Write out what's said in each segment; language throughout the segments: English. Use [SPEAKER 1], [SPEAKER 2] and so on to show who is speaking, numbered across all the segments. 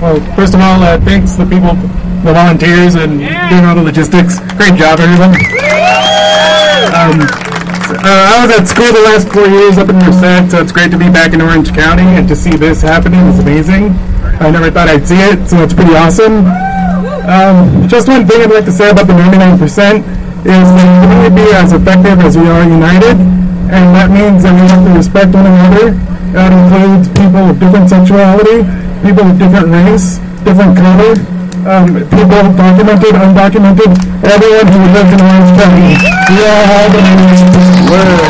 [SPEAKER 1] Well, first of all, uh, thanks to the people, the volunteers, and doing all the logistics. Great job, everyone. Um, uh, I was at school the last four years up in Merced, so it's great to be back in Orange County and to see this happening is amazing. I never thought I'd see it, so it's pretty awesome. Um, just one thing I'd like to say about the 99% is that we can only be as effective as we are united, and that means that we have to respect one another. That includes people of different sexuality, people of different race, different color, um, people documented, undocumented, everyone who lives in Orange County. We all have the word.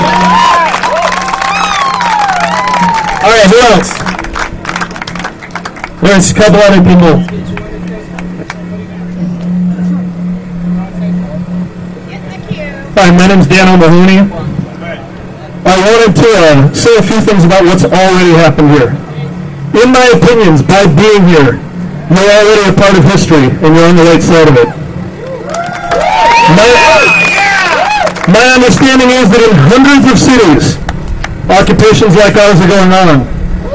[SPEAKER 1] All right, who else? There's a couple other people. Hi, my name's Dan O'Mahony. I wanted to uh, say a few things about what's already happened here. In my opinions, by being here, you're already a part of history, and you're on the right side of it. My, my understanding is that in hundreds of cities, occupations like ours are going on.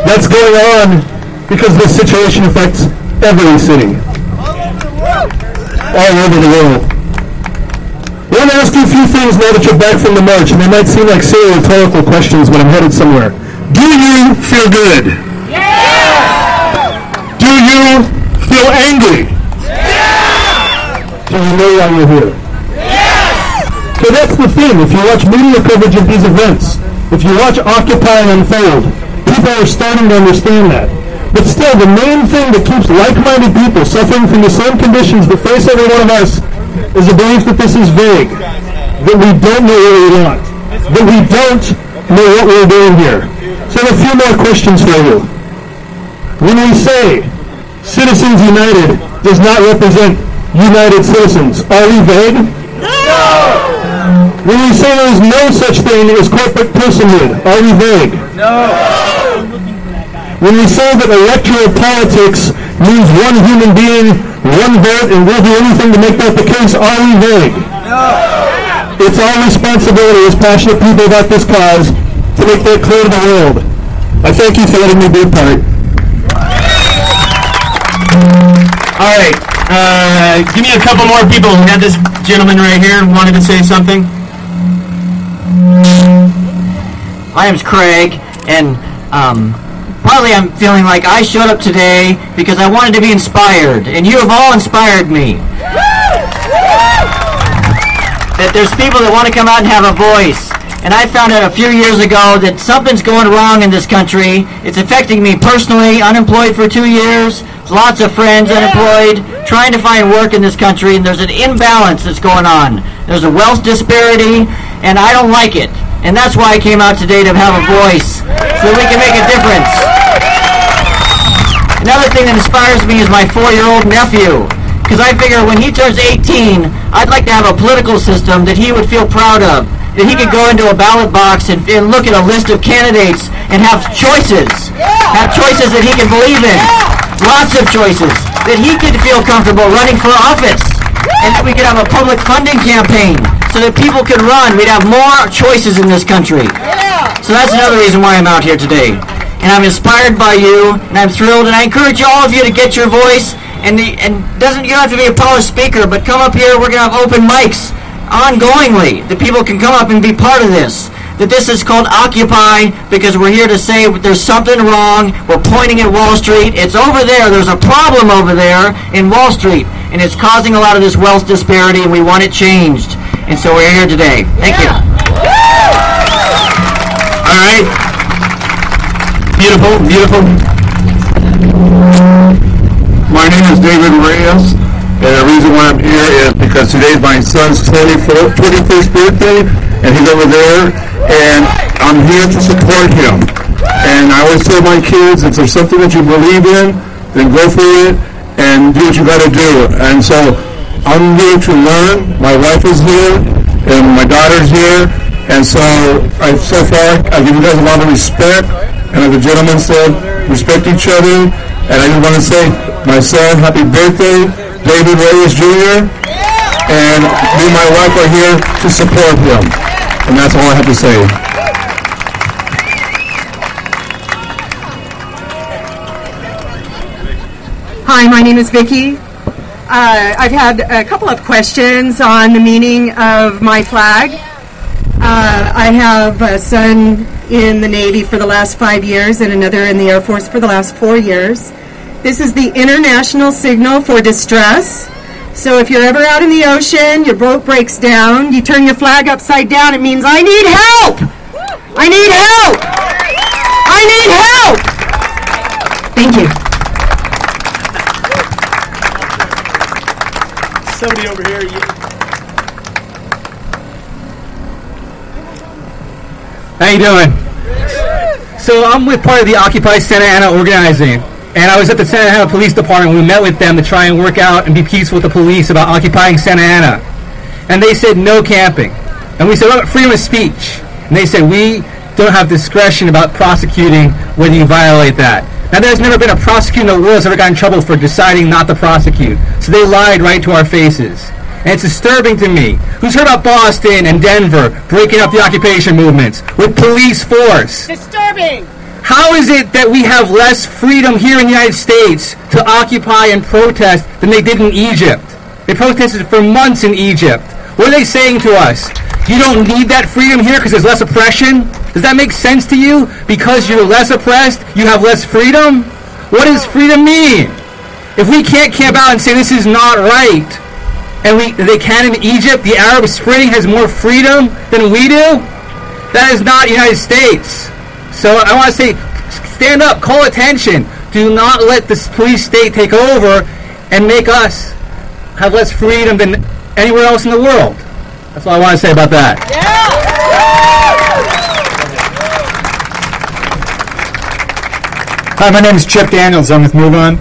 [SPEAKER 1] That's going on because this situation affects every city, all over the world. I want to ask you a few things now that you're back from the march, and they might seem like silly rhetorical questions when I'm headed somewhere. Do you feel good? You feel angry? Do you know why you're here? Yeah! So that's the thing. If you watch media coverage of these events, if you watch Occupy unfold, people are starting to understand that. But still, the main thing that keeps like-minded people suffering from the same conditions that face every one of us is the belief that this is vague, that we don't know what we want, that we don't know what we're doing here. So I have a few more questions for you. When we say Citizens United does not represent United Citizens, are we vague? No! When we say there is no such thing as corporate personhood, are we vague? No. When we say that electoral politics means one human being, one vote, and we'll do anything to make that the case, are we vague? No. It's our responsibility as passionate people about this cause to make that clear to the world. I thank you for letting me be a part.
[SPEAKER 2] All right, uh, give me a couple more people. We had this gentleman right here wanted to say something.
[SPEAKER 3] My name's Craig, and um, partly I'm feeling like I showed up today because I wanted to be inspired, and you have all inspired me. That there's people that want to come out and have a voice. And I found out a few years ago that something's going wrong in this country. It's affecting me personally, unemployed for two years, lots of friends unemployed, trying to find work in this country, and there's an imbalance that's going on. There's a wealth disparity, and I don't like it. And that's why I came out today to have a voice, so that we can make a difference. Another thing that inspires me is my four-year-old nephew. Because I figure when he turns 18, I'd like to have a political system that he would feel proud of. That he could go into a ballot box and, and look at a list of candidates and have choices. Have choices that he can believe in. Lots of choices. That he could feel comfortable running for office. And that we could have a public funding campaign so that people could run. We'd have more choices in this country. So that's another reason why I'm out here today. And I'm inspired by you, and I'm thrilled, and I encourage all of you to get your voice. And the, and doesn't you don't have to be a polished speaker, but come up here. We're gonna have open mics ongoingly. That people can come up and be part of this. That this is called Occupy because we're here to say there's something wrong. We're pointing at Wall Street. It's over there. There's a problem over there in Wall Street, and it's causing a lot of this wealth disparity, and we want it changed. And so we're here today. Thank you.
[SPEAKER 2] All right. Beautiful, beautiful.
[SPEAKER 4] My name is David Reyes, and the reason why I'm here is because today's my son's 24th, 21st birthday, and he's over there, and I'm here to support him. And I always tell my kids, if there's something that you believe in, then go for it and do what you got to do. And so I'm here to learn. My wife is here, and my daughter's here, and so I, so far I give you guys a lot of respect. And as the gentleman said, respect each other. And I just want to say, my son, happy birthday, David Reyes Jr. And me and my wife are here to support him. And that's all I have to say.
[SPEAKER 5] Hi, my name is Vicki. Uh, I've had a couple of questions on the meaning of my flag. Uh, I have a son in the Navy for the last five years and another in the Air Force for the last four years. This is the international signal for distress. So if you're ever out in the ocean, your boat breaks down, you turn your flag upside down, it means I need help! I need help! I need help! Thank you.
[SPEAKER 2] Somebody over here. You...
[SPEAKER 6] How you doing? So I'm with part of the Occupy Santa Ana organizing, and I was at the Santa Ana Police Department. We met with them to try and work out and be peaceful with the police about occupying Santa Ana, and they said no camping, and we said what about freedom of speech, and they said we don't have discretion about prosecuting whether you violate that. Now, there's never been a prosecutor in the world that's ever got in trouble for deciding not to prosecute. So they lied right to our faces. And it's disturbing to me. Who's heard about Boston and Denver breaking up the occupation movements with police force?
[SPEAKER 5] Disturbing!
[SPEAKER 6] How is it that we have less freedom here in the United States to occupy and protest than they did in Egypt? They protested for months in Egypt. What are they saying to us? You don't need that freedom here because there's less oppression? Does that make sense to you? Because you're less oppressed, you have less freedom? What does freedom mean? If we can't camp out and say this is not right, and we they can in Egypt, the Arab Spring has more freedom than we do, that is not the United States. So I want to say, stand up, call attention. Do not let this police state take over and make us have less freedom than anywhere else in the world. That's all I want to say about that. Yeah.
[SPEAKER 7] Hi, my name is Chip Daniels. I'm with Move On.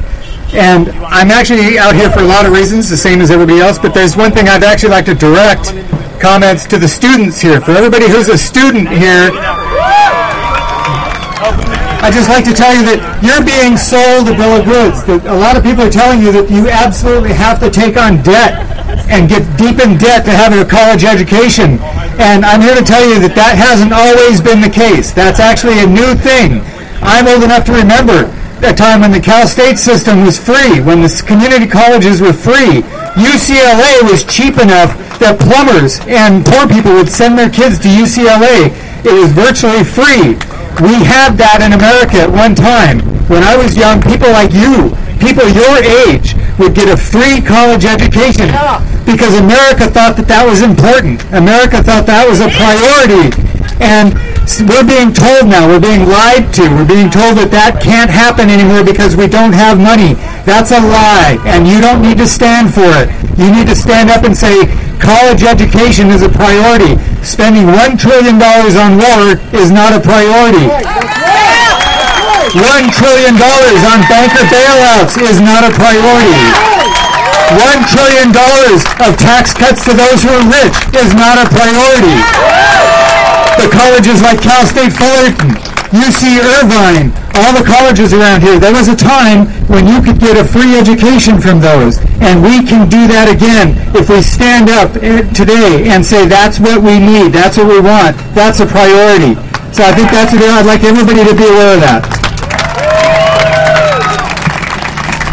[SPEAKER 7] And I'm actually out here for a lot of reasons, the same as everybody else, but there's one thing I'd actually like to direct comments to the students here. For everybody who's a student here, I'd just like to tell you that you're being sold a bill of goods. That a lot of people are telling you that you absolutely have to take on debt and get deep in debt to have a college education. And I'm here to tell you that that hasn't always been the case. That's actually a new thing. I'm old enough to remember a time when the Cal State system was free, when the community colleges were free. UCLA was cheap enough that plumbers and poor people would send their kids to UCLA. It was virtually free. We had that in America at one time. When I was young, people like you, people your age, would get a free college education because America thought that that was important. America thought that was a priority. And we're being told now, we're being lied to, we're being told that that can't happen anymore because we don't have money. That's a lie, and you don't need to stand for it. You need to stand up and say, college education is a priority. Spending $1 trillion on war is not a priority. $1 trillion on banker bailouts is not a priority. $1 trillion of tax cuts to those who are rich is not a priority the colleges like Cal State Fullerton, UC Irvine, all the colleges around here, there was a time when you could get a free education from those. And we can do that again if we stand up today and say that's what we need, that's what we want, that's a priority. So I think that's what I'd like everybody to be aware of that.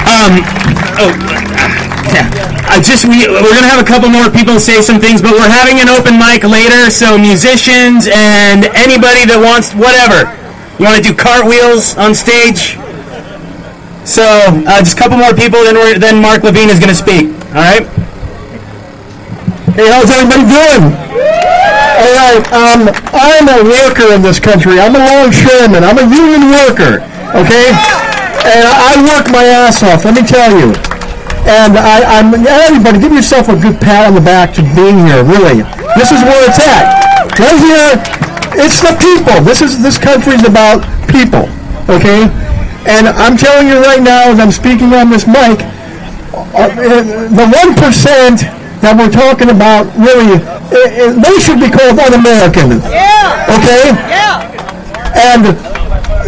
[SPEAKER 2] Um, oh, yeah. I just we we're gonna have a couple more people say some things, but we're having an open mic later, so musicians and anybody that wants whatever. You want to do cartwheels on stage? So uh, just a couple more people, then we're, then Mark Levine is gonna speak. All right.
[SPEAKER 8] Hey, how's everybody doing? All right, um, I'm a worker in this country. I'm a longshoreman. I'm a union worker. Okay, and I work my ass off. Let me tell you. And I, I'm everybody, give yourself a good pat on the back to being here. Really, this is where it's at. Right here, it's the people. This is this country's about people. Okay, and I'm telling you right now, as I'm speaking on this mic, uh, the one percent that we're talking about really, they should be called un-American.
[SPEAKER 5] Yeah.
[SPEAKER 8] Okay.
[SPEAKER 5] Yeah.
[SPEAKER 8] And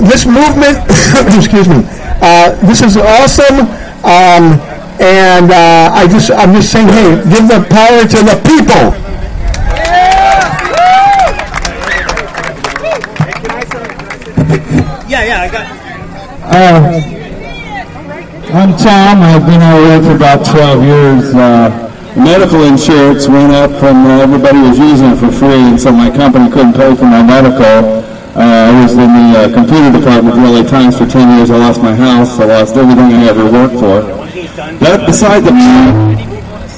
[SPEAKER 8] this movement, excuse me, uh, this is awesome. Um, and uh, I just, I'm just saying, hey, give the power to the people.
[SPEAKER 2] Yeah, I got.
[SPEAKER 8] Uh,
[SPEAKER 9] I'm Tom. I've been here for about 12 years. Uh, medical insurance went up from uh, everybody was using it for free, and so my company couldn't pay for my medical. Uh, I was in the uh, computer department for LA Times for 10 years. I lost my house. I lost everything I ever worked for. That beside the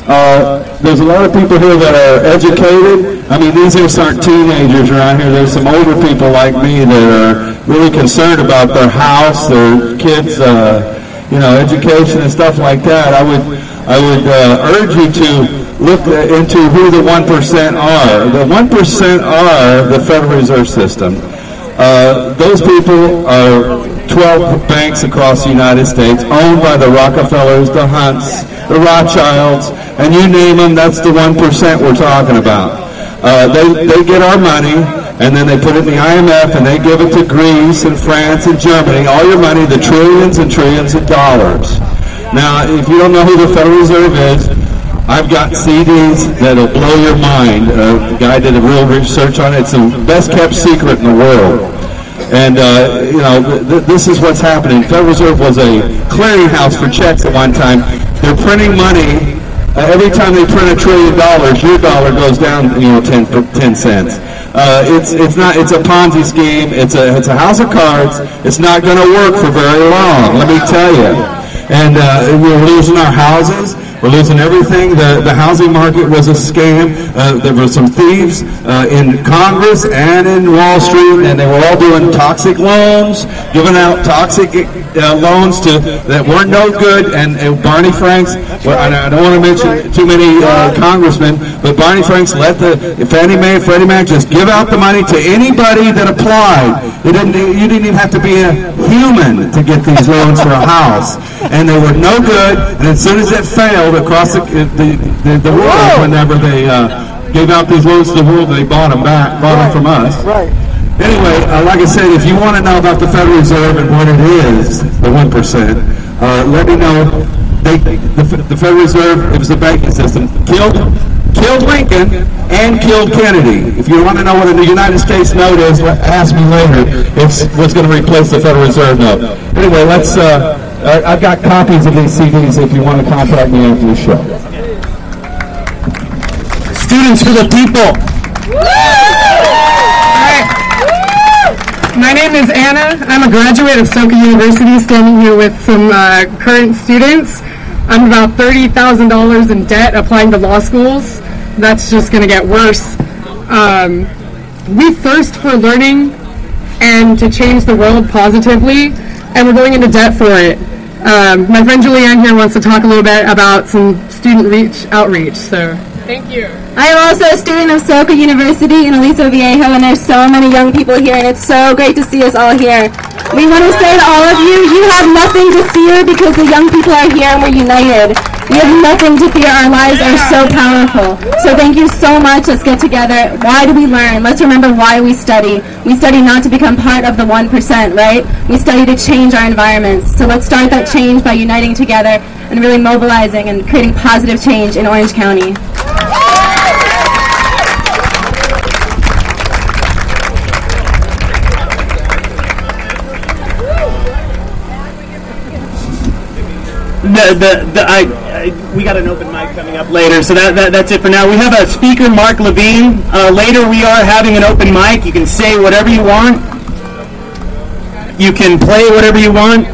[SPEAKER 9] uh, there's a lot of people here that are educated. I mean, these just aren't teenagers around here. There's some older people like me that are really concerned about their house, their kids, uh, you know, education and stuff like that. I would, I would uh, urge you to look into who the one percent are. The one percent are the Federal Reserve System. Uh, those people are 12 banks across the United States owned by the Rockefellers, the Hunts, the Rothschilds, and you name them, that's the 1% we're talking about. Uh, they, they get our money, and then they put it in the IMF, and they give it to Greece and France and Germany, all your money, the trillions and trillions of dollars. Now, if you don't know who the Federal Reserve is, I've got CDs that'll blow your mind. Uh, guy did a real research on it. It's the best kept secret in the world. And, uh, you know, th- this is what's happening. Federal Reserve was a clearinghouse for checks at one time. They're printing money. Uh, every time they print a trillion dollars, your dollar goes down, you know, 10, 10 cents. Uh, it's, it's not, it's a Ponzi scheme. It's a, it's a house of cards. It's not going to work for very long, let me tell you. And uh, we're losing our houses. We're losing everything. The, the housing market was a scam. Uh, there were some thieves uh, in Congress and in Wall Street, and they were all doing toxic loans, giving out toxic uh, loans to that weren't no good. And, and Barney Franks, well, I, I don't want to mention too many uh, congressmen, but Barney Franks let the Fannie Mae, and Freddie Mac just give out the money to anybody that applied. Didn't, you didn't even have to be a human to get these loans for a house, and they were no good. And as soon as it failed across the the, the, the world, whenever they uh, gave out these loans to the world, they bought them back, bought them from us.
[SPEAKER 8] Right.
[SPEAKER 9] Anyway, uh, like I said, if you want to know about the Federal Reserve and what it is, the one percent, uh, let me know. They, the, the Federal Reserve, it was the banking system, killed killed Lincoln and killed Kennedy. If you want to know what a United States note is, ask me later. It's what's going to replace the Federal Reserve note. Anyway, let's. Uh, I've got copies of these CDs if you want to contact me after the show.
[SPEAKER 2] Students for the people.
[SPEAKER 10] My name is Anna. I'm a graduate of Soka University, standing here with some uh, current students. I'm about $30,000 in debt applying to law schools. That's just going to get worse. Um, we thirst for learning and to change the world positively, and we're going into debt for it. Um, my friend Julianne here wants to talk a little bit about some student reach outreach. So, thank you.
[SPEAKER 11] I am also a student of Soka University in Aliso Viejo, and there's so many young people here, and it's so great to see us all here. We want to say to all of you, you have nothing to fear because the young people are here and we're united. We have nothing to fear. Our lives are so powerful. So thank you so much. Let's get together. Why do we learn? Let's remember why we study. We study not to become part of the 1%, right? We study to change our environments. So let's start that change by uniting together and really mobilizing and creating positive change in Orange County.
[SPEAKER 2] The, the, the, I, I, we got an open mic coming up later, so that, that, that's it for now. We have a speaker, Mark Levine. Uh, later, we are having an open mic. You can say whatever you want. You can play whatever you want.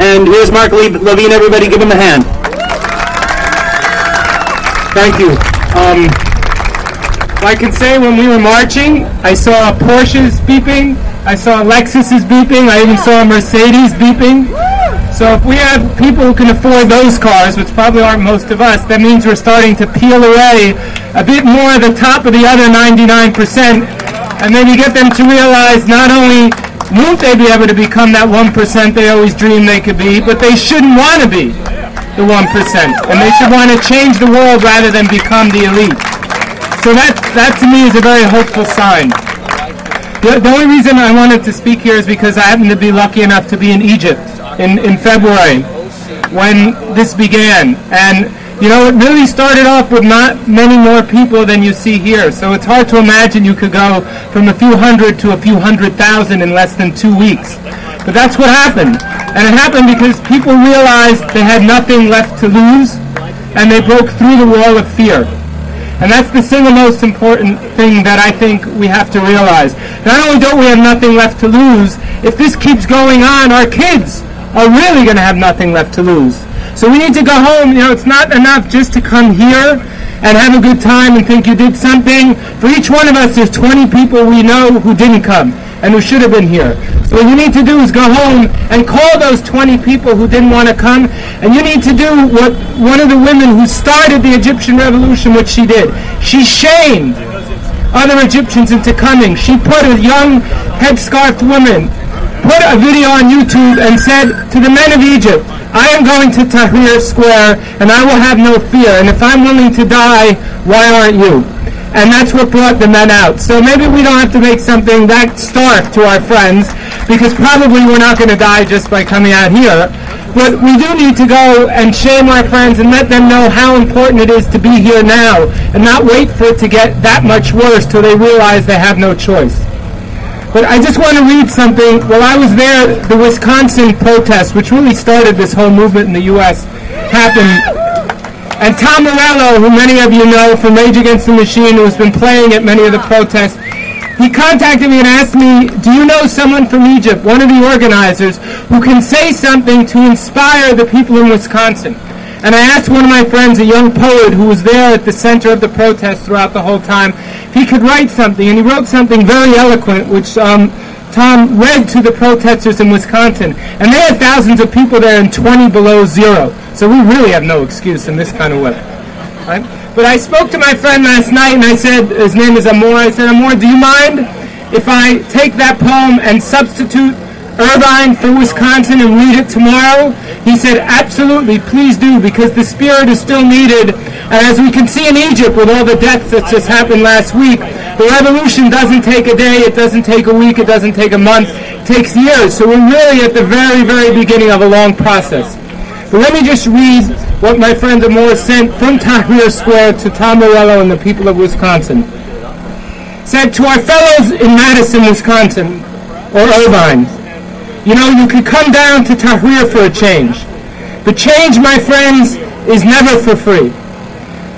[SPEAKER 2] And here's Mark Le- Levine. Everybody, give him a hand.
[SPEAKER 10] Thank you. Um, I can say when we were marching, I saw Porsches beeping, I saw Lexuses beeping, I even saw a Mercedes beeping. So if we have people who can afford those cars, which probably aren't most of us, that means we're starting to peel away a bit more of the top of the other 99%, and maybe get them to realize not only won't they be able to become that 1% they always dreamed they could be, but they shouldn't want to be the 1%. And they should want to change the world rather than become the elite. So that, that to me is a very hopeful sign. The, the only reason I wanted to speak here is because I happen to be lucky enough to be in Egypt in, in February when this began. And, you know, it really started off with not many more people than you see here. So it's hard to imagine you could go from a few hundred to a few hundred thousand in less than two weeks. But that's what happened. And it happened because people realized they had nothing left to lose, and they broke through the wall of fear. And that's the single most important thing that I think we have to realize. Not only don't we have nothing left to lose, if this keeps going on, our kids are really going to have nothing left to lose. So we need to go home. You know, it's not enough just to come here and have a good time and think you did something. For each one of us, there's 20 people we know who didn't come and who should have been here. So what you need to do is go home and call those 20 people who didn't want to come, and you need to do what one of the women who started the Egyptian revolution, what she did. She shamed other Egyptians into coming. She put a young headscarfed woman, put a video on YouTube and said to the men of Egypt, I am going to Tahrir Square and I will have no fear. And if I'm willing to die, why aren't you? And that's what brought the men out. So maybe we don't have to make something that stark to our friends because probably we're not going to die just by coming out here. But we do need to go and shame our friends and let them know how important it is to be here now and not wait for it to get that much worse till they realize they have no choice. But I just want to read something. While I was there, the Wisconsin protest, which really started this whole movement in the U.S., happened. And Tom Morello, who many of you know from Rage Against the Machine, who has been playing at many of the protests, he contacted me and asked me, do you know someone from Egypt, one of the organizers, who can say something to inspire the people in Wisconsin? And I asked one of my friends, a young poet who was there at the center of the protest throughout the whole time, if he could write something. And he wrote something very eloquent, which um, Tom read to the protesters in Wisconsin. And they had thousands of people there and 20 below zero. So we really have no excuse in this kind of weather. Right? But I spoke to my friend last night and I said, his name is Amor, I said, Amor, do you mind if I take that poem and substitute Irvine for Wisconsin and read it tomorrow? He said, absolutely, please do, because the spirit is still needed. And as we can see in Egypt with all the deaths that just happened last week, the revolution doesn't take a day, it doesn't take a week, it doesn't take a month, it takes years. So we're really at the very, very beginning of a long process. But let me just read what my friend Amor sent from Tahrir Square to Tom Morello and the people of Wisconsin. Said to our fellows in Madison, Wisconsin, or Irvine, you know, you could come down to Tahrir for a change. But change, my friends, is never for free.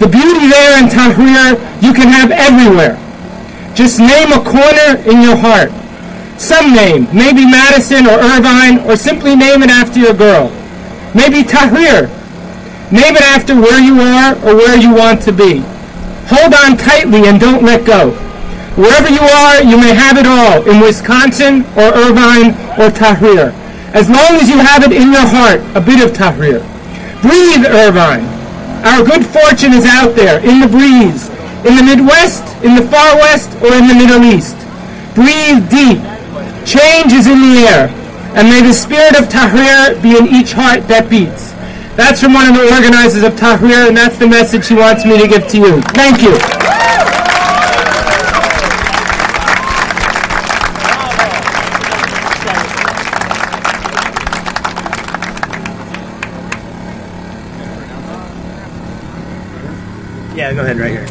[SPEAKER 10] The beauty there in Tahrir you can have everywhere. Just name a corner in your heart. Some name, maybe Madison or Irvine, or simply name it after your girl. Maybe Tahrir. Name it after where you are or where you want to be. Hold on tightly and don't let go. Wherever you are, you may have it all, in Wisconsin or Irvine or Tahrir. As long as you have it in your heart, a bit of Tahrir. Breathe, Irvine. Our good fortune is out there, in the breeze, in the Midwest, in the Far West, or in the Middle East. Breathe deep. Change is in the air, and may the spirit of Tahrir be in each heart that beats. That's from one of the organizers of Tahrir, and that's the message he wants me to give to you. Thank you.
[SPEAKER 2] Yeah, go ahead right here.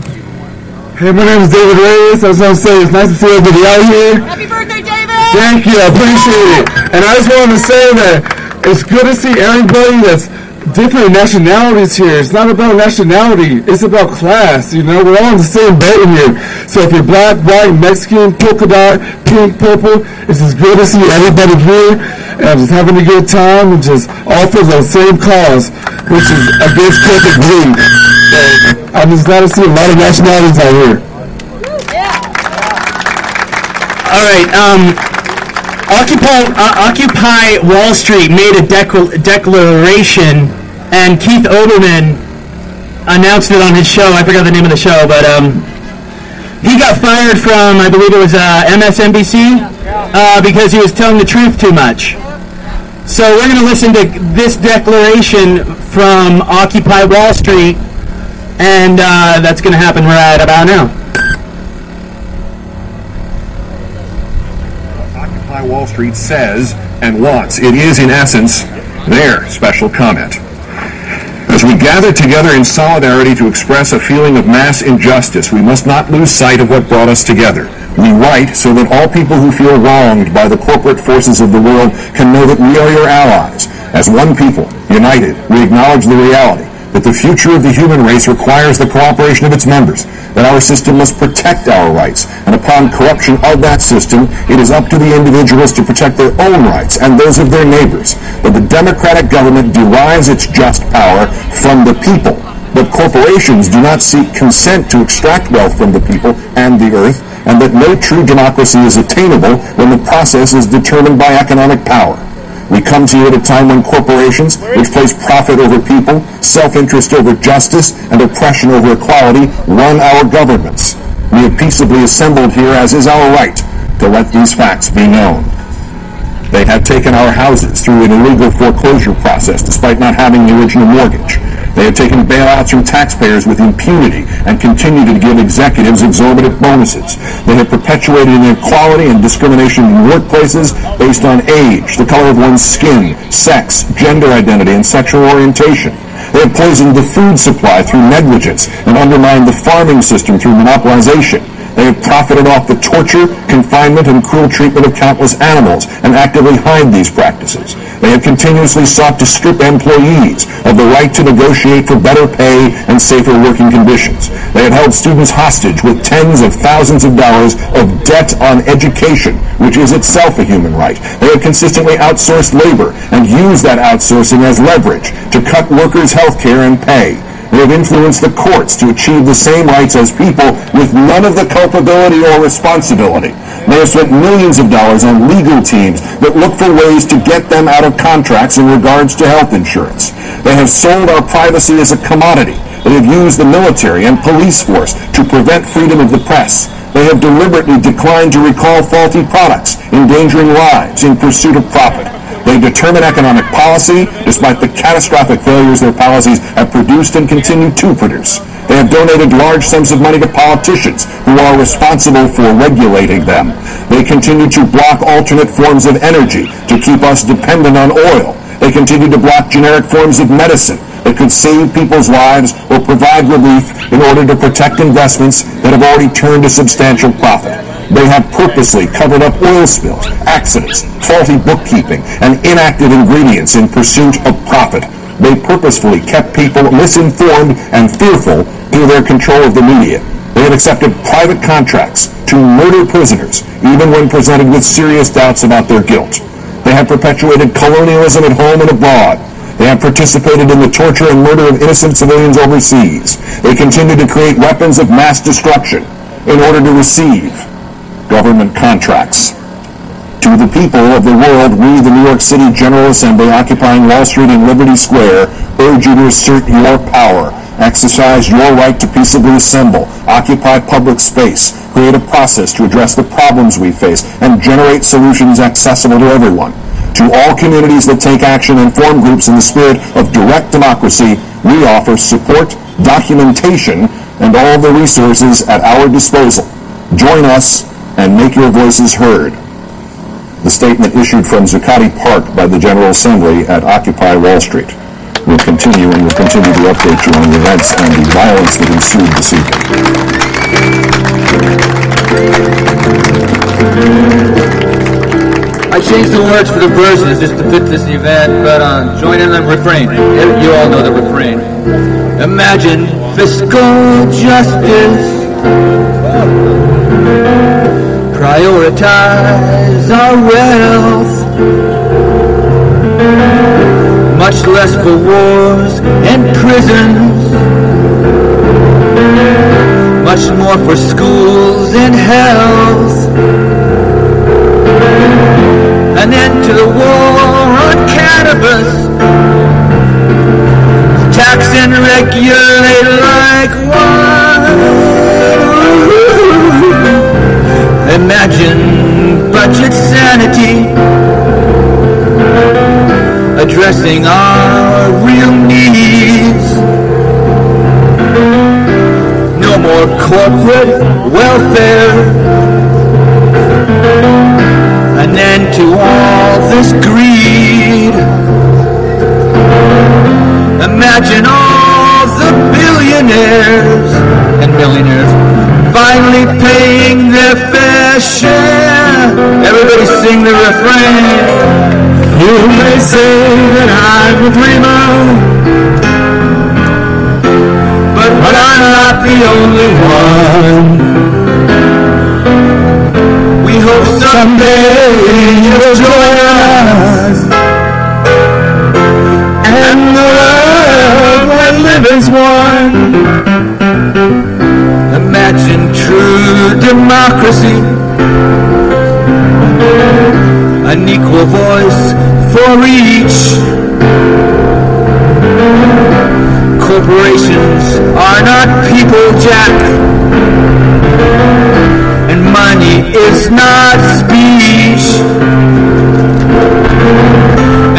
[SPEAKER 8] Hey, my name is David Reyes. I was going to say it's nice to see everybody out here.
[SPEAKER 5] Happy birthday, David!
[SPEAKER 8] Thank you. I appreciate it. And I just wanted to say that it's good to see everybody that's different nationalities here. It's not about nationality. It's about class. You know, we're all in the same boat in here. So if you're black, white, Mexican, polka dot, pink, purple, it's just good to see everybody here and just having a good time and just all for the same cause, which is against corporate greed. I'm just glad to see a lot of nationalities out here.
[SPEAKER 2] All right. Um, Occupy, uh, Occupy Wall Street made a decl- declaration, and Keith Olbermann announced it on his show. I forgot the name of the show, but um, he got fired from, I believe it was uh, MSNBC, uh, because he was telling the truth too much. So we're going to listen to this declaration from Occupy Wall Street, and uh, that's going to happen right about now.
[SPEAKER 12] Occupy Wall Street says and wants. It is, in essence, their special comment. As we gather together in solidarity to express a feeling of mass injustice, we must not lose sight of what brought us together We write so that all people who feel wronged by the corporate forces of the world can know that we are your allies. As one people, united, we acknowledge the reality that the future of the human race requires the cooperation of its members, that our system must protect our rights, and upon corruption of that system, it is up to the individuals to protect their own rights and those of their neighbors, that the democratic government derives its just power from the people, that corporations do not seek consent to extract wealth from the people and the earth, and that no true democracy is attainable when the process is determined by economic power. We come to you at a time when corporations, which place profit over people, self-interest over justice, and oppression over equality, run our governments. We have peaceably assembled here, as is our right, to let these facts be known. They have taken our houses through an illegal foreclosure process despite not having the original mortgage. They have taken bailouts from taxpayers with impunity and continue to give executives exorbitant bonuses. They have perpetuated inequality and discrimination in workplaces based on age, the color of one's skin, sex, gender identity, and sexual orientation. They have poisoned the food supply through negligence and undermined the farming system through monopolization. They have profited off the torture, confinement, and cruel treatment of countless animals and actively hide these practices. They have continuously sought to strip employees of the right to negotiate for better pay and safer working conditions. They have held students hostage with tens of thousands of dollars of debt on education, which is itself a human right. They have consistently outsourced labor and used that outsourcing as leverage to cut workers' health care and pay. They have influenced the courts to achieve the same rights as people with none of the culpability or responsibility. They have spent millions of dollars on legal teams that look for ways to get them out of contracts in regards to health insurance. They have sold our privacy as a commodity. They have used the military and police force to prevent freedom of the press. They have deliberately declined to recall faulty products, endangering lives in pursuit of profit. They determine economic policy despite the catastrophic failures their policies have produced and continue to produce. They have donated large sums of money to politicians who are responsible for regulating them. They continue to block alternate forms of energy to keep us dependent on oil. They continue to block generic forms of medicine that could save people's lives or provide relief in order to protect investments that have already turned a substantial profit. They have purposely covered up oil spills, accidents, faulty bookkeeping, and inactive ingredients in pursuit of profit. They purposefully kept people misinformed and fearful through their control of the media. They have accepted private contracts to murder prisoners, even when presented with serious doubts about their guilt. They have perpetuated colonialism at home and abroad. They have participated in the torture and murder of innocent civilians overseas. They continue to create weapons of mass destruction in order to receive government contracts. To the people of the world, we, the New York City General Assembly, occupying Wall Street and Liberty Square, urge you to assert your power, exercise your right to peaceably assemble, occupy public space, create a process to address the problems we face, and generate solutions accessible to everyone. To all communities that take action and form groups in the spirit of direct democracy, we offer support, documentation, and all the resources at our disposal. Join us and make your voices heard. The statement issued from Zuccotti Park by the General Assembly at Occupy Wall Street. We'll continue and we'll continue to update you on the events and the violence that ensued this evening.
[SPEAKER 13] I changed the words for the verses just to fit this event, but uh, join in the refrain. You all know the refrain. Imagine fiscal justice. Prioritize our wealth. Much less for wars and prisons. Much more for schools and health end to the war on cannabis. Tax and regulate like wine. Imagine budget sanity. Addressing our real needs. No more corporate welfare an end to all this greed. Imagine all the billionaires and millionaires finally paying their fair share. Everybody sing the refrain.
[SPEAKER 14] You may say that I'm a dreamer,
[SPEAKER 13] but, but I'm not the only one. Someday you'll join us, and the world will live as one. Imagine true democracy, an equal voice for each. Corporations are not people, Jack, money is not speech.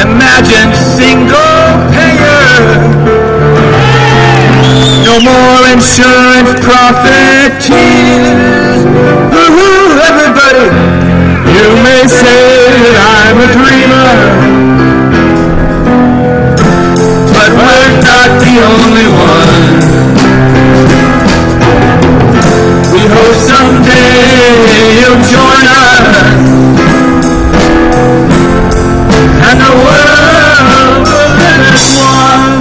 [SPEAKER 13] Imagine single payer, no more insurance profiteers. Woo-hoo, everybody,
[SPEAKER 14] you may say that I'm a dreamer,
[SPEAKER 13] but we're not the only one. We hope someday you'll join us, and the world will live as one.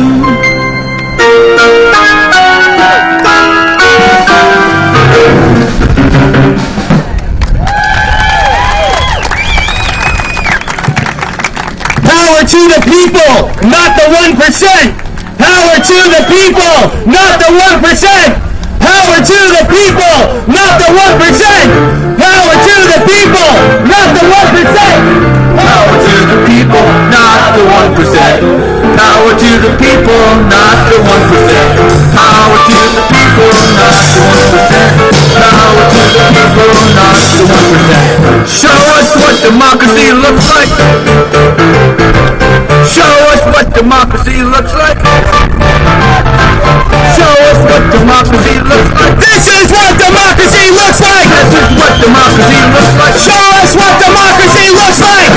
[SPEAKER 2] Power to the people, not the 1%. Power to the people, not the 1%. Power to the people, not the 1%. Power to the people, not the 1%.
[SPEAKER 13] Power to the people, not the 1%. Power to the people, not the 1%. Power to the people, not the 1%. Power to the people, not the 1%. Show us what democracy looks like. Show us what democracy looks like. Show us what democracy looks like.
[SPEAKER 2] This is what democracy looks like.
[SPEAKER 13] This is what democracy looks like.
[SPEAKER 2] Show us what democracy looks like.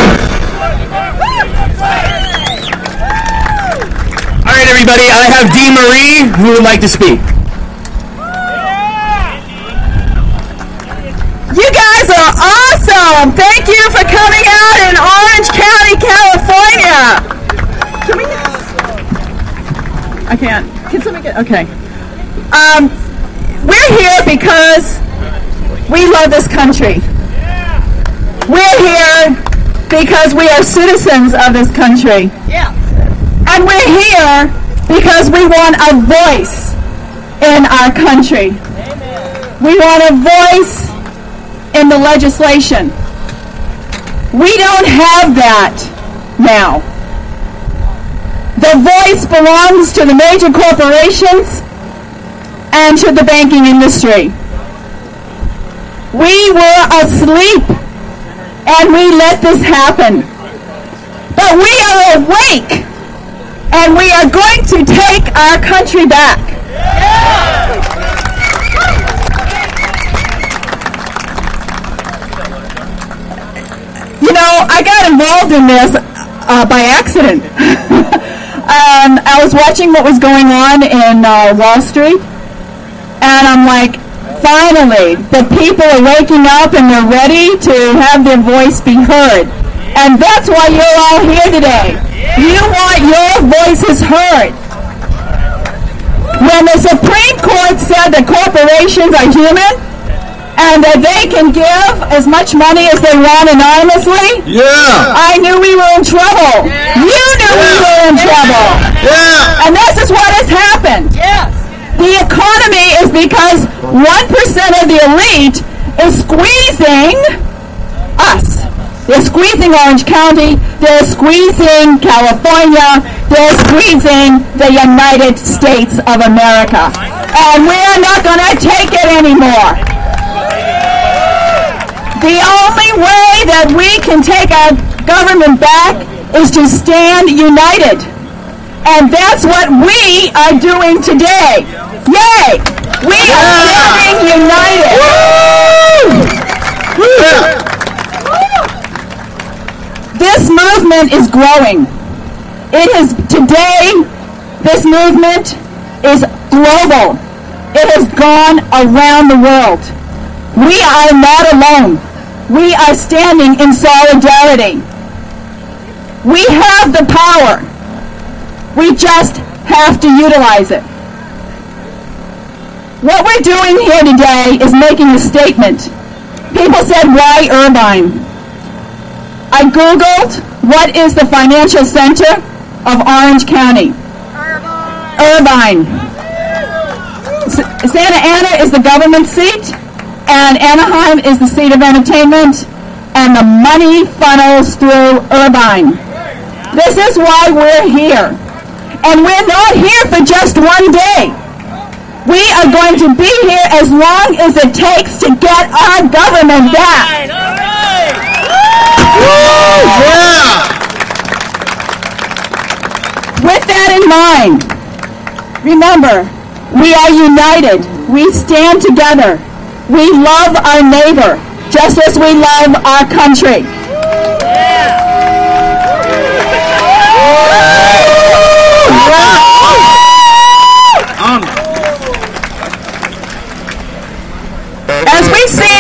[SPEAKER 2] All right, everybody. I have Dee Marie who would like to speak.
[SPEAKER 15] You guys are awesome! Thank you for coming out in Orange County, California! Can we? I can't. Can somebody get? Okay. Um, we're here because we love this country. We're here because we are citizens of this country. Yeah. And we're here because we want a voice in our country. We want a voice in the legislation. We don't have that now. The voice belongs to the major corporations and to the banking industry. We were asleep and we let this happen. But we are awake and we are going to take our country back. You know, I got involved in this uh, by accident. um, I was watching what was going on in uh, Wall Street, and I'm like, finally, the people are waking up and they're ready to have their voice be heard. And that's why you're all here today. You want your voices heard. When the Supreme Court said that corporations are human and that they can give as much money as they want anonymously,
[SPEAKER 13] Yeah.
[SPEAKER 15] I knew we were in trouble. You knew we were in trouble.
[SPEAKER 13] Yeah.
[SPEAKER 15] And this is what has happened. Yes. The economy is because 1% of the elite is squeezing us. They're squeezing Orange County. They're squeezing California. They're squeezing the United States of America. And we're not going to take it anymore. The only way that we can take our government back is to stand united. And that's what we are doing today. Yay! We are standing united. This movement is growing. It is today, this movement is global. It has gone around the world. We are not alone. we are standing in solidarity. We have the power. We just have to utilize it. What we're doing here today is making a statement. People said, why Irvine? I Googled what is the financial center of Orange County. Irvine. S- Santa Ana is the government seat, and Anaheim is the seat of entertainment, and the money funnels through Irvine. This is why we're here. And we're not here for just one day. We are going to be here as long as it takes to get our government back. With that in mind, remember, we are united. We stand together. We love our neighbor just as we love our country. As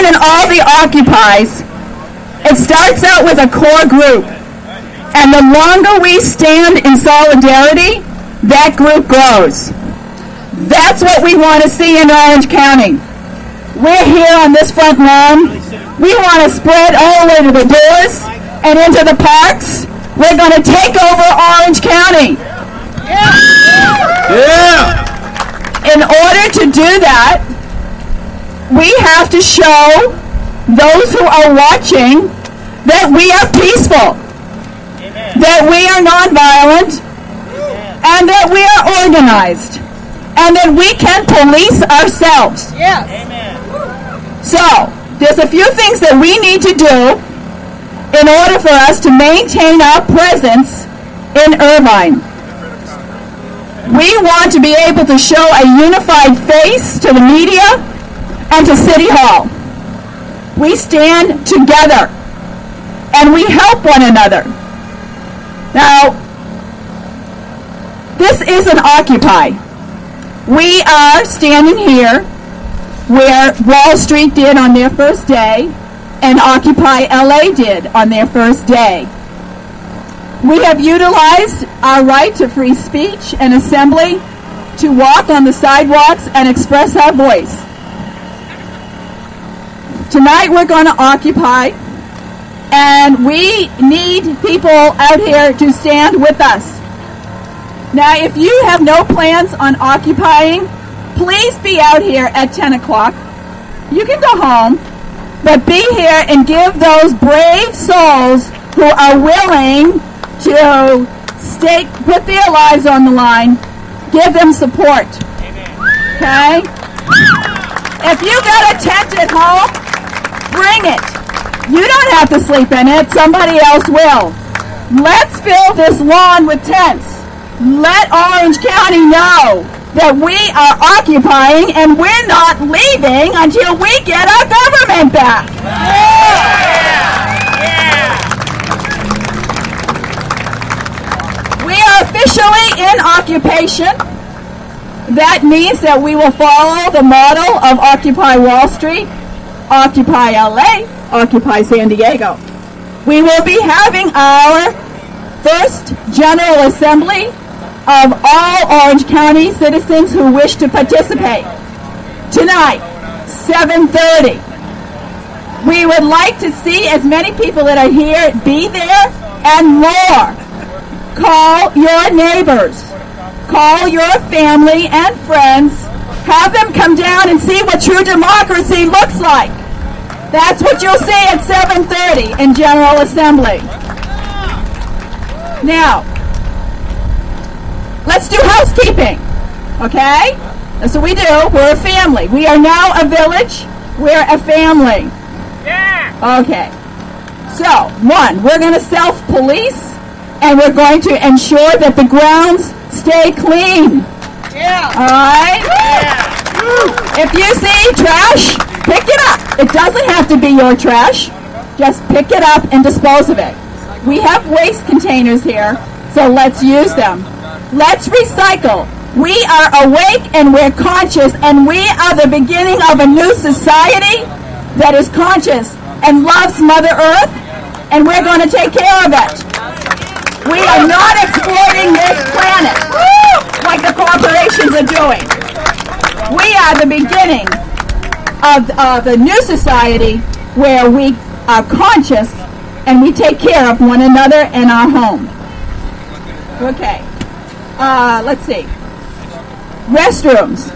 [SPEAKER 15] in all the occupies, it starts out with a core group. And the longer we stand in solidarity, that group grows. That's what we want to see in Orange County. We're here on this front lawn. We want to spread all the way to the doors and into the parks. We're going to take over Orange County.
[SPEAKER 13] Yeah. Yeah!
[SPEAKER 15] In order to do that, we have to show those who are watching that we are peaceful, that we are nonviolent, and that we are organized, and that we can police ourselves.
[SPEAKER 13] Yes. Amen.
[SPEAKER 15] So, there's a few things that we need to do in order for us to maintain our presence in Irvine. We want to be able to show a unified face to the media and to City Hall. We stand together and we help one another. Now, this isn't Occupy. We are standing here where Wall Street did on their first day and Occupy LA did on their first day. We have utilized our right to free speech and assembly to walk on the sidewalks and express our voice. Tonight we're going to occupy, and we need people out here to stand with us. Now, if you have no plans on occupying, please be out here at 10 o'clock. You can go home, but be here and give those brave souls who are willing to stake, put their lives on the line, give them support. Okay? If you got a tent at home, bring it. You don't have to sleep in it. Somebody else will. Let's fill this lawn with tents. Let Orange County know that we are occupying and we're not leaving until we get our government back. Yeah. Yeah. We are officially in occupation. That means that we will follow the model of Occupy Wall Street, Occupy LA, Occupy San Diego. We will be having our first General Assembly of all Orange County citizens who wish to participate. Tonight, 7.30. We would like to see as many people that are here be there and more. Call your neighbors. Call your family and friends. Have them come down and see what true democracy looks like. That's what you'll see at 7.30 in General Assembly. Now, let's do housekeeping. Okay? That's what we do. We're a family. We are now a village. We're a family. Yeah. Okay. So, one, we're going to self-police and we're going to ensure that the grounds stay clean.
[SPEAKER 13] Yeah.
[SPEAKER 15] All right? If you see trash, pick it up. It doesn't have to be your trash. Just pick it up and dispose of it. We have waste containers here, so let's use them. Let's recycle. We are awake and we're conscious, and we are the beginning of a new society that is conscious and loves Mother Earth, and we're going to take care of it. We are not exploiting this planet like the corporations are doing. We are the beginning of, of the new society where we are conscious and we take care of one another and our home. Okay. Uh, let's see. Restrooms.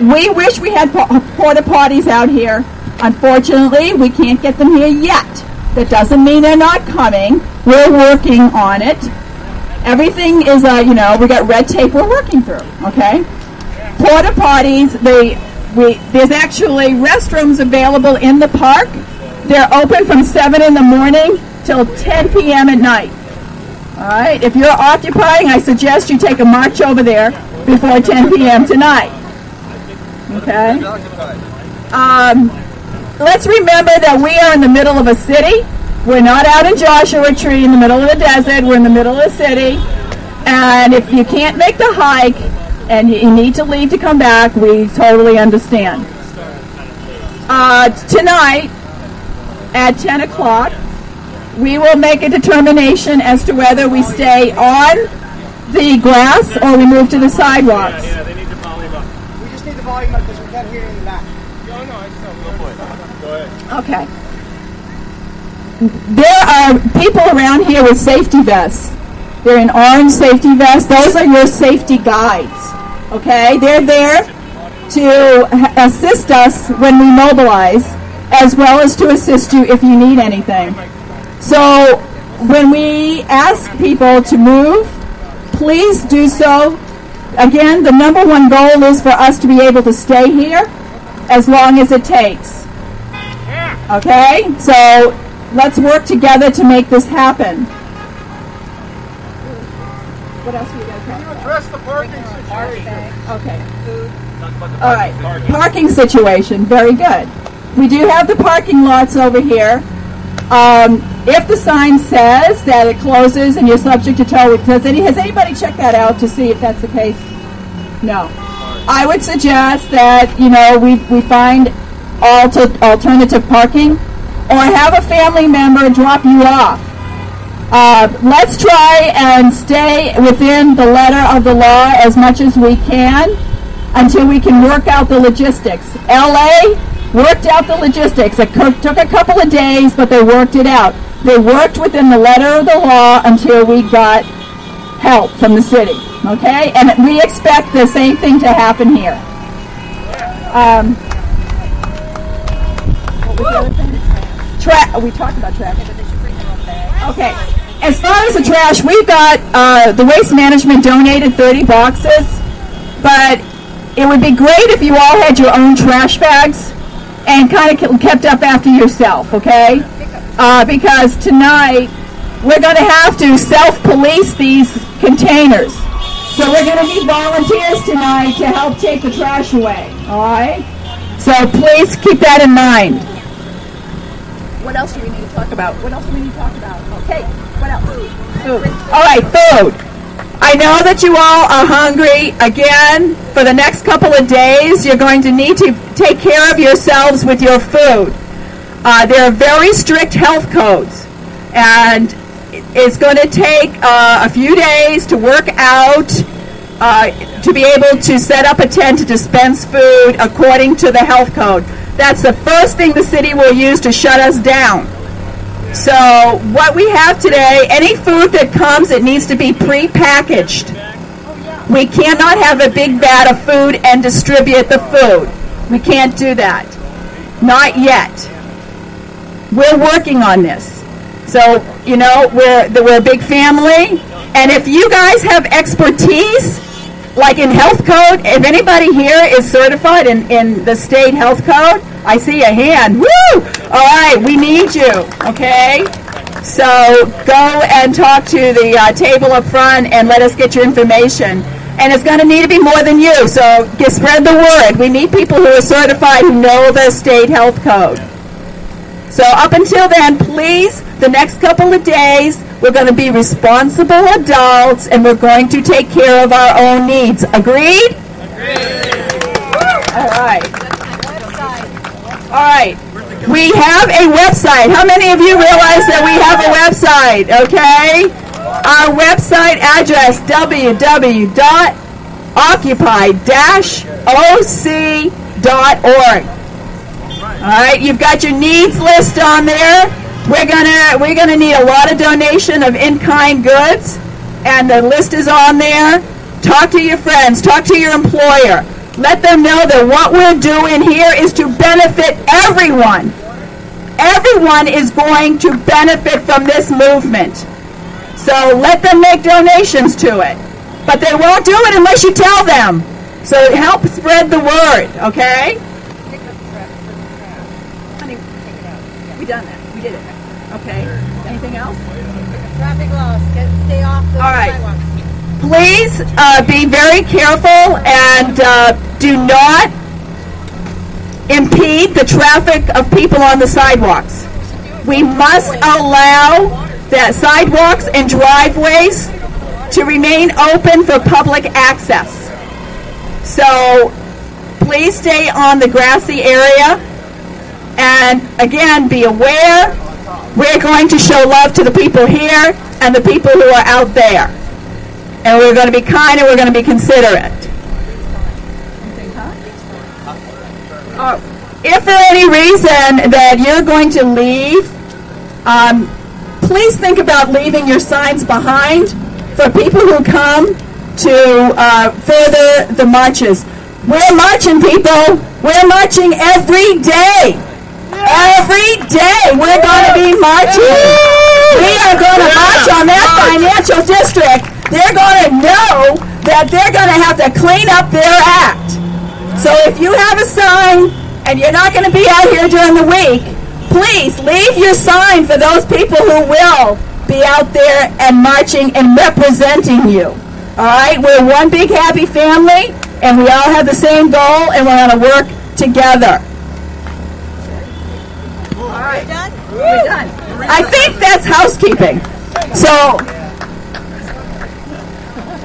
[SPEAKER 15] We wish we had po- porta potties out here. Unfortunately, we can't get them here yet. That doesn't mean they're not coming. We're working on it. Everything is, uh, you know, we got red tape we're working through. Okay. Porta potties. They we there's actually restrooms available in the park. They're open from seven in the morning till 10 p.m. at night. All right. If you're occupying, I suggest you take a march over there before 10 p.m. tonight. Okay. Um, let's remember that we are in the middle of a city. We're not out in Joshua Tree in the middle of the desert. We're in the middle of the city. And if you can't make the hike and you need to leave to come back, we totally understand. Uh, tonight at 10 o'clock, we will make a determination as to whether we stay on the grass or we move to the sidewalks.
[SPEAKER 16] Yeah, they need the volume up. We just need the volume up because we can't hear you in the back. No, no, I still go for it. Go ahead.
[SPEAKER 15] Okay. There are people around here with safety vests. They're in orange safety vests. Those are your safety guides. Okay? They're there to assist us when we mobilize, as well as to assist you if you need anything. So, when we ask people to move, please do so. Again, the number one goal is for us to be able to stay here as long as it takes. Okay? So let's work together to make this happen. What else are we going to talk about?
[SPEAKER 16] Address the parking situation.
[SPEAKER 15] Okay. All right. Parking situation. Very good. We do have the parking lots over here. Um, if the sign says that it closes and you're subject to tow, does any, has anybody checked that out to see if that's the case? No. I would suggest that, you know, we, we find alter, alternative parking or have a family member drop you off. Uh, let's try and stay within the letter of the law as much as we can until we can work out the logistics. LA worked out the logistics. It took a couple of days, but they worked it out. They worked within the letter of the law until we got help from the city. Okay? And we expect the same thing to happen here. Um, what was the other thing? Tra- we talked about trash. Okay. As far as the trash, we've got uh, the waste management donated 30 boxes, but it would be great if you all had your own trash bags and kind of kept up after yourself, okay? Uh, because tonight we're going to have to self-police these containers. So we're going to need volunteers tonight to help take the trash away, all right? So please keep that in mind. What else do we need to talk about? What else do we need to talk about? Okay, what else? Food. All right, food. I know that you all are hungry. Again, for the next couple of days, you're going to need to take care of yourselves with your food. Uh, there are very strict health codes, and it's going to take uh, a few days to work out uh, to be able to set up a tent to dispense food according to the health code. That's the first thing the city will use to shut us down. So what we have today, any food that comes, it needs to be pre-packaged. We cannot have a big vat of food and distribute the food. We can't do that. Not yet. We're working on this. So, you know, we're, we're a big family. And if you guys have expertise, like in health code, if anybody here is certified in, in the state health code, I see a hand. Woo! All right, we need you, okay? So go and talk to the uh, table up front and let us get your information. And it's going to need to be more than you, so get, spread the word. We need people who are certified who know the state health code. So up until then, please, the next couple of days, we're going to be responsible adults and we're going to take care of our own needs. Agreed? Agreed. All right. All right. We have a website. How many of you realize that we have a website? Okay? Our website address www.occupy-oc.org. All right, you've got your needs list on there. We're gonna we're gonna need a lot of donation of in-kind goods, and the list is on there. Talk to your friends. Talk to your employer. Let them know that what we're doing here is to benefit everyone. Everyone is going to benefit from this movement. So let them make donations to it. But they won't do it unless you tell them. So help spread the word, okay? Honey, take it out. We done that. We did it. Okay. Anything else?
[SPEAKER 17] Traffic laws, get, stay off the
[SPEAKER 15] All right.
[SPEAKER 17] sidewalks.
[SPEAKER 15] Please uh, be very careful and uh, do not impede the traffic of people on the sidewalks. We must allow the sidewalks and driveways to remain open for public access. So please stay on the grassy area and again be aware we're going to show love to the people here and the people who are out there. And we're going to be kind and we're going to be considerate. Uh, if for any reason that you're going to leave, um, please think about leaving your signs behind for people who come to uh, further the marches. We're marching, people. We're marching every day. Every day we're going to be marching. We are going to march on that financial district. They're going to know that they're going to have to clean up their act. So if you have a sign and you're not going to be out here during the week, please leave your sign for those people who will be out there and marching and representing you. All right, we're one big happy family, and we all have the same goal, and we're going to work together. Right, we're done. I think that's housekeeping. So,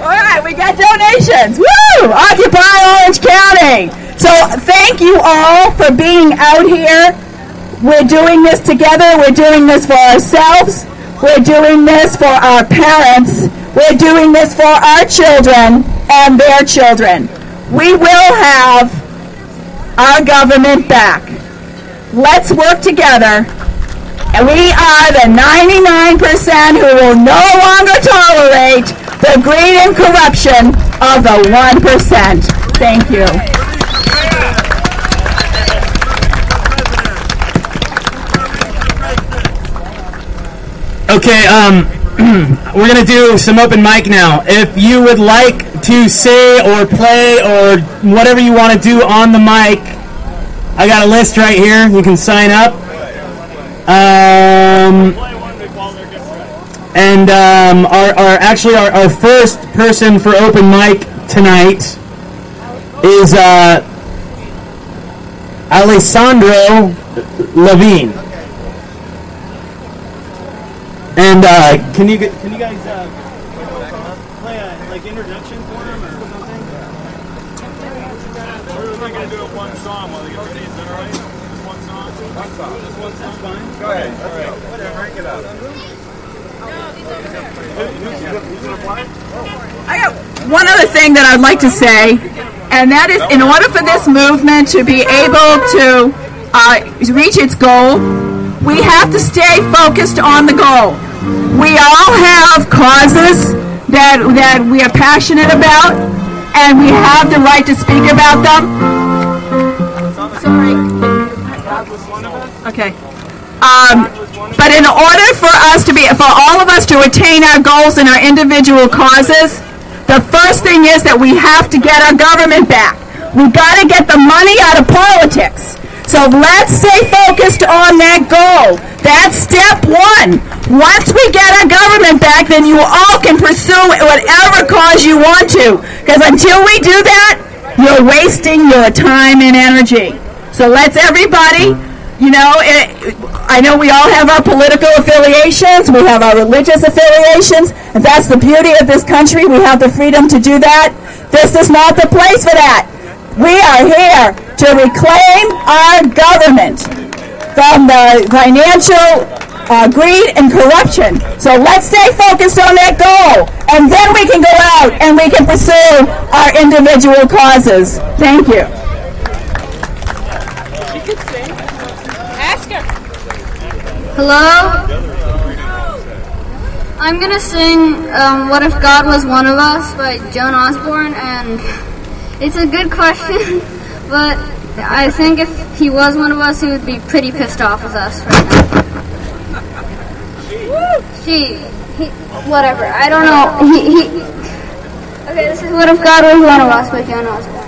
[SPEAKER 15] all right, we got donations. Woo! Occupy Orange County. So, thank you all for being out here. We're doing this together. We're doing this for ourselves. We're doing this for our parents. We're doing this for our children and their children. We will have our government back. Let's work together. And we are the 99% who will no longer tolerate the greed and corruption of the 1%. Thank you.
[SPEAKER 2] Okay, um, we're gonna do some open mic now. If you would like to say or play or whatever you want to do on the mic, I got a list right here. You can sign up. Um, and um, our, our actually our, our first person for open mic tonight is uh, Alessandro Levine. And uh, can you can you guys uh, play a like introduction for him or something?
[SPEAKER 18] We're only gonna do it one song while they get ready. Is that all right? Just one song? One song. Just one song. fine. Go ahead. All right. Whatever. Crank it up. Who's gonna play?
[SPEAKER 15] I got one other thing that I'd like to say, and that is in order for this movement to be able to uh, reach its goal, we have to stay focused on the goal. We all have causes that, that we are passionate about, and we have the right to speak about them. Sorry. Okay. Um, but in order for us to be, for all of us to attain our goals and our individual causes, the first thing is that we have to get our government back. We've got to get the money out of politics. So let's stay focused on that goal. That's step one. Once we get our government back, then you all can pursue whatever cause you want to. Because until we do that, you're wasting your time and energy. So let's everybody, you know, it, I know we all have our political affiliations, we have our religious affiliations, and that's the beauty of this country. We have the freedom to do that. This is not the place for that. We are here to reclaim our government from the financial uh, greed and corruption. So let's stay focused on that goal, and then we can go out and we can pursue our individual causes. Thank you.
[SPEAKER 19] Hello? I'm gonna sing um, What If God Was One of Us by Joan Osborne, and it's a good question, but I think if he was one of us, he would be pretty pissed off with us right now. She, he, whatever, I don't know. He, he. Okay, this is What If God Was One of Us by Joan Osborne.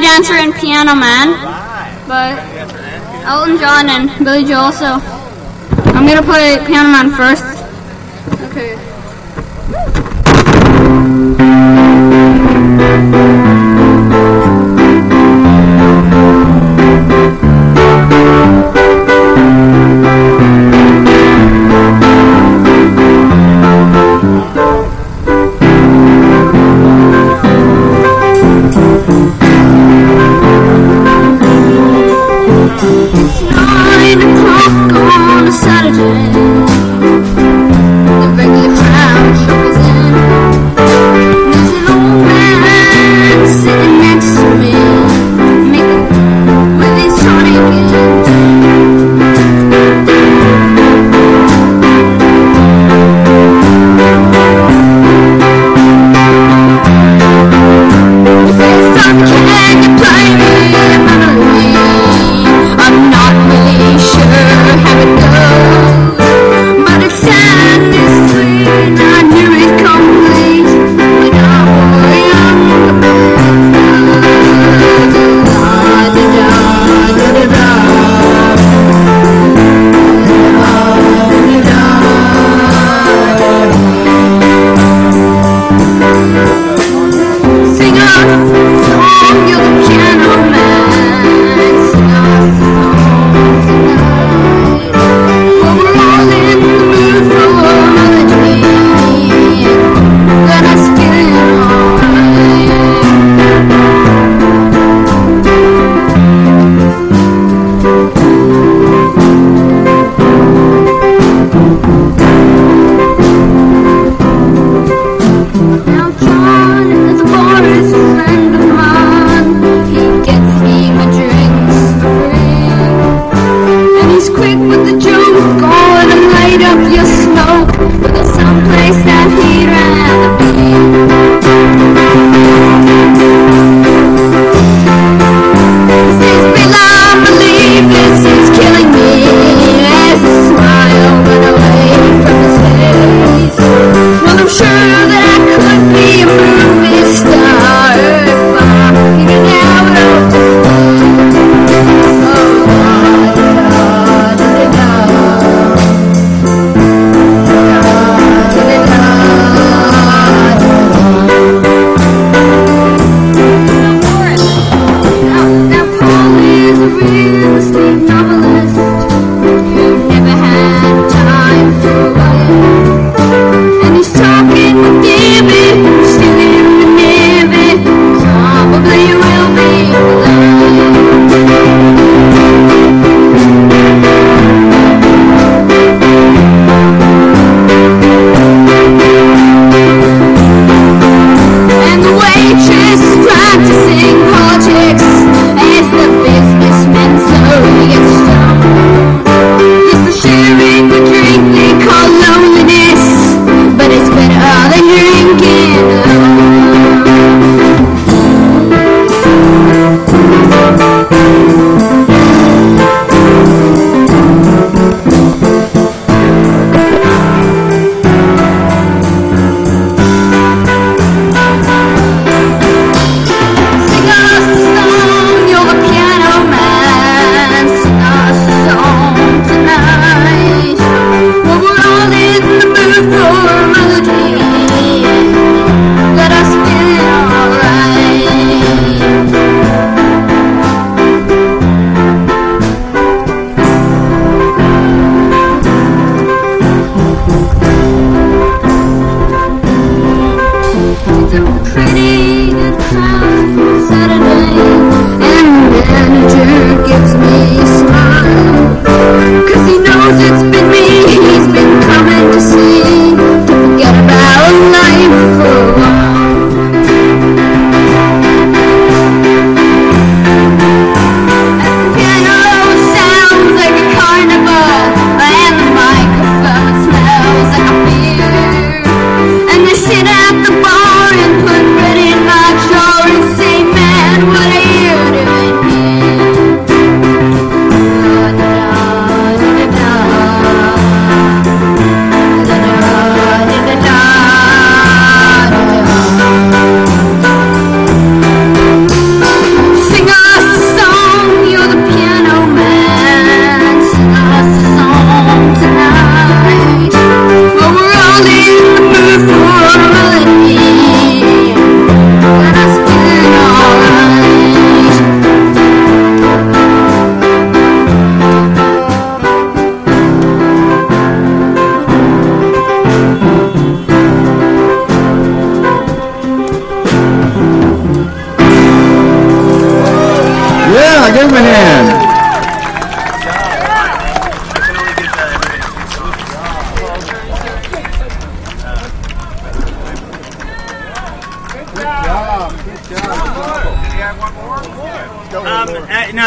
[SPEAKER 19] Dancer and Piano Man but Elton John and Billy Joel. So I'm gonna play Piano Man first.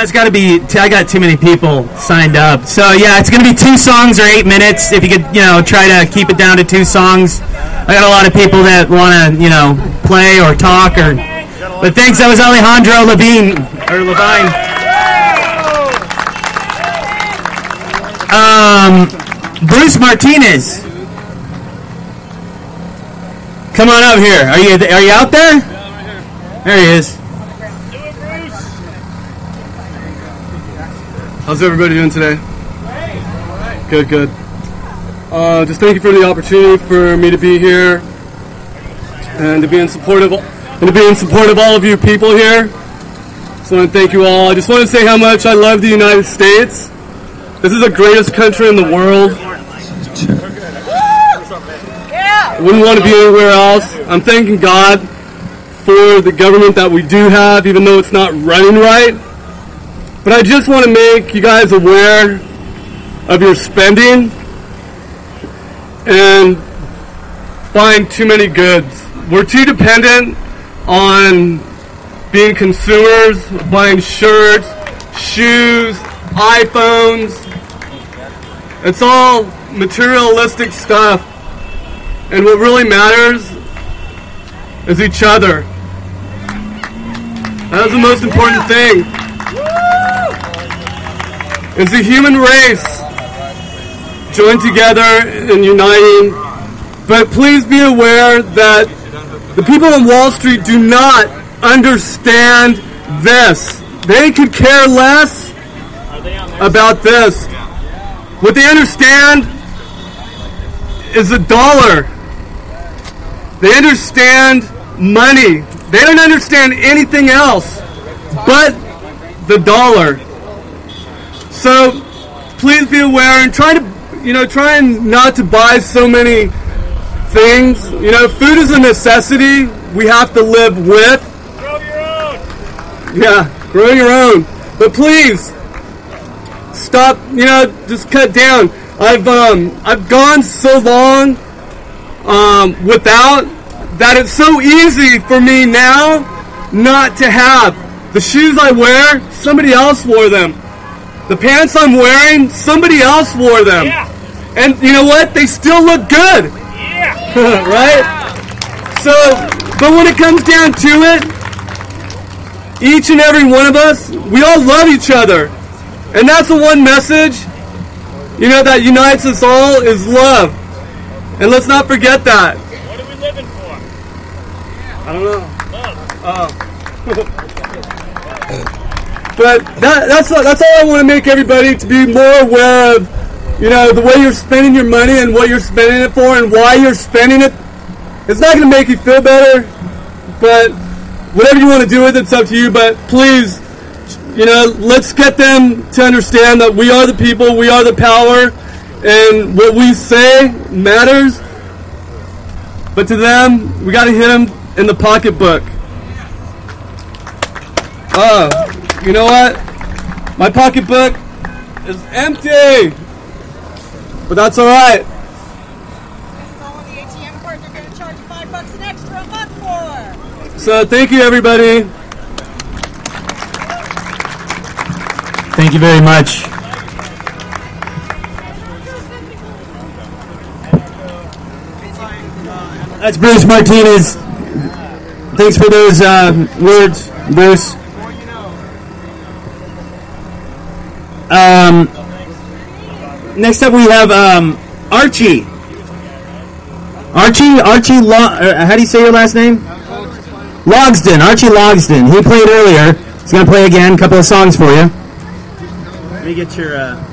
[SPEAKER 20] It's
[SPEAKER 6] got to be. T- I got too many people signed up. So yeah, it's gonna be two songs or eight minutes. If you could, you know, try to keep it down to two songs. I got a lot of people that want to, you know, play or talk or. But thanks. That was Alejandro Levine or Levine. Um, Bruce Martinez. Come on up here. Are you are you out there? There he is.
[SPEAKER 21] How's everybody doing today? Good, good. Uh, just thank you for the opportunity for me to be here and to be in support of and to be in support of all of you people here. Just want to thank you all. I just want to say how much I love the United States. This is the greatest country in the world. I wouldn't want to be anywhere else. I'm thanking God for the government that we do have, even though it's not running right. But I just want to make you guys aware of your spending and buying too many goods. We're too dependent on being consumers, buying shirts, shoes, iPhones. It's all materialistic stuff. And what really matters is each other. That is the most important thing. Is the human race joined together and uniting But please be aware that the people on Wall Street do not understand this. They could care less about this. What they understand is the dollar. They understand money. They don't understand anything else but the dollar. So please be aware and try to, you know, try and not to buy so many things. You know, food is a necessity. We have to live with. Grow your own. Yeah, grow your own. But please stop. You know, just cut down. I've um I've gone so long um without that it's so easy for me now not to have the shoes I wear. Somebody else wore them. The pants I'm wearing, somebody else wore them. And you know what? They still look good. right? So, but when it comes down to it, each and every one of us, we all love each other. And that's the one message, you know, that unites us all is love. And let's not forget that.
[SPEAKER 18] What are we living for?
[SPEAKER 21] I don't know. Oh. but that, that's that's all I want to make everybody to be more aware of. You know the way you're spending your money and what you're spending it for and why you're spending it. It's not going to make you feel better, but whatever you want to do with it, it's up to you. But please, you know, let's get them to understand that we are the people, we are the power, and what we say matters. But to them, we got to hit them in the pocketbook. Oh, you know what? My pocketbook is empty. But that's all right. So thank you, everybody.
[SPEAKER 2] Thank you very much. That's Bruce Martinez. Thanks for those uh, words, Bruce. Um, next up, we have um, Archie. Archie, Archie, Lo- uh, how do you say your last name? Logsden, Archie Logsden. He played earlier. He's going to play again. A couple of songs for you. Let me get your. Uh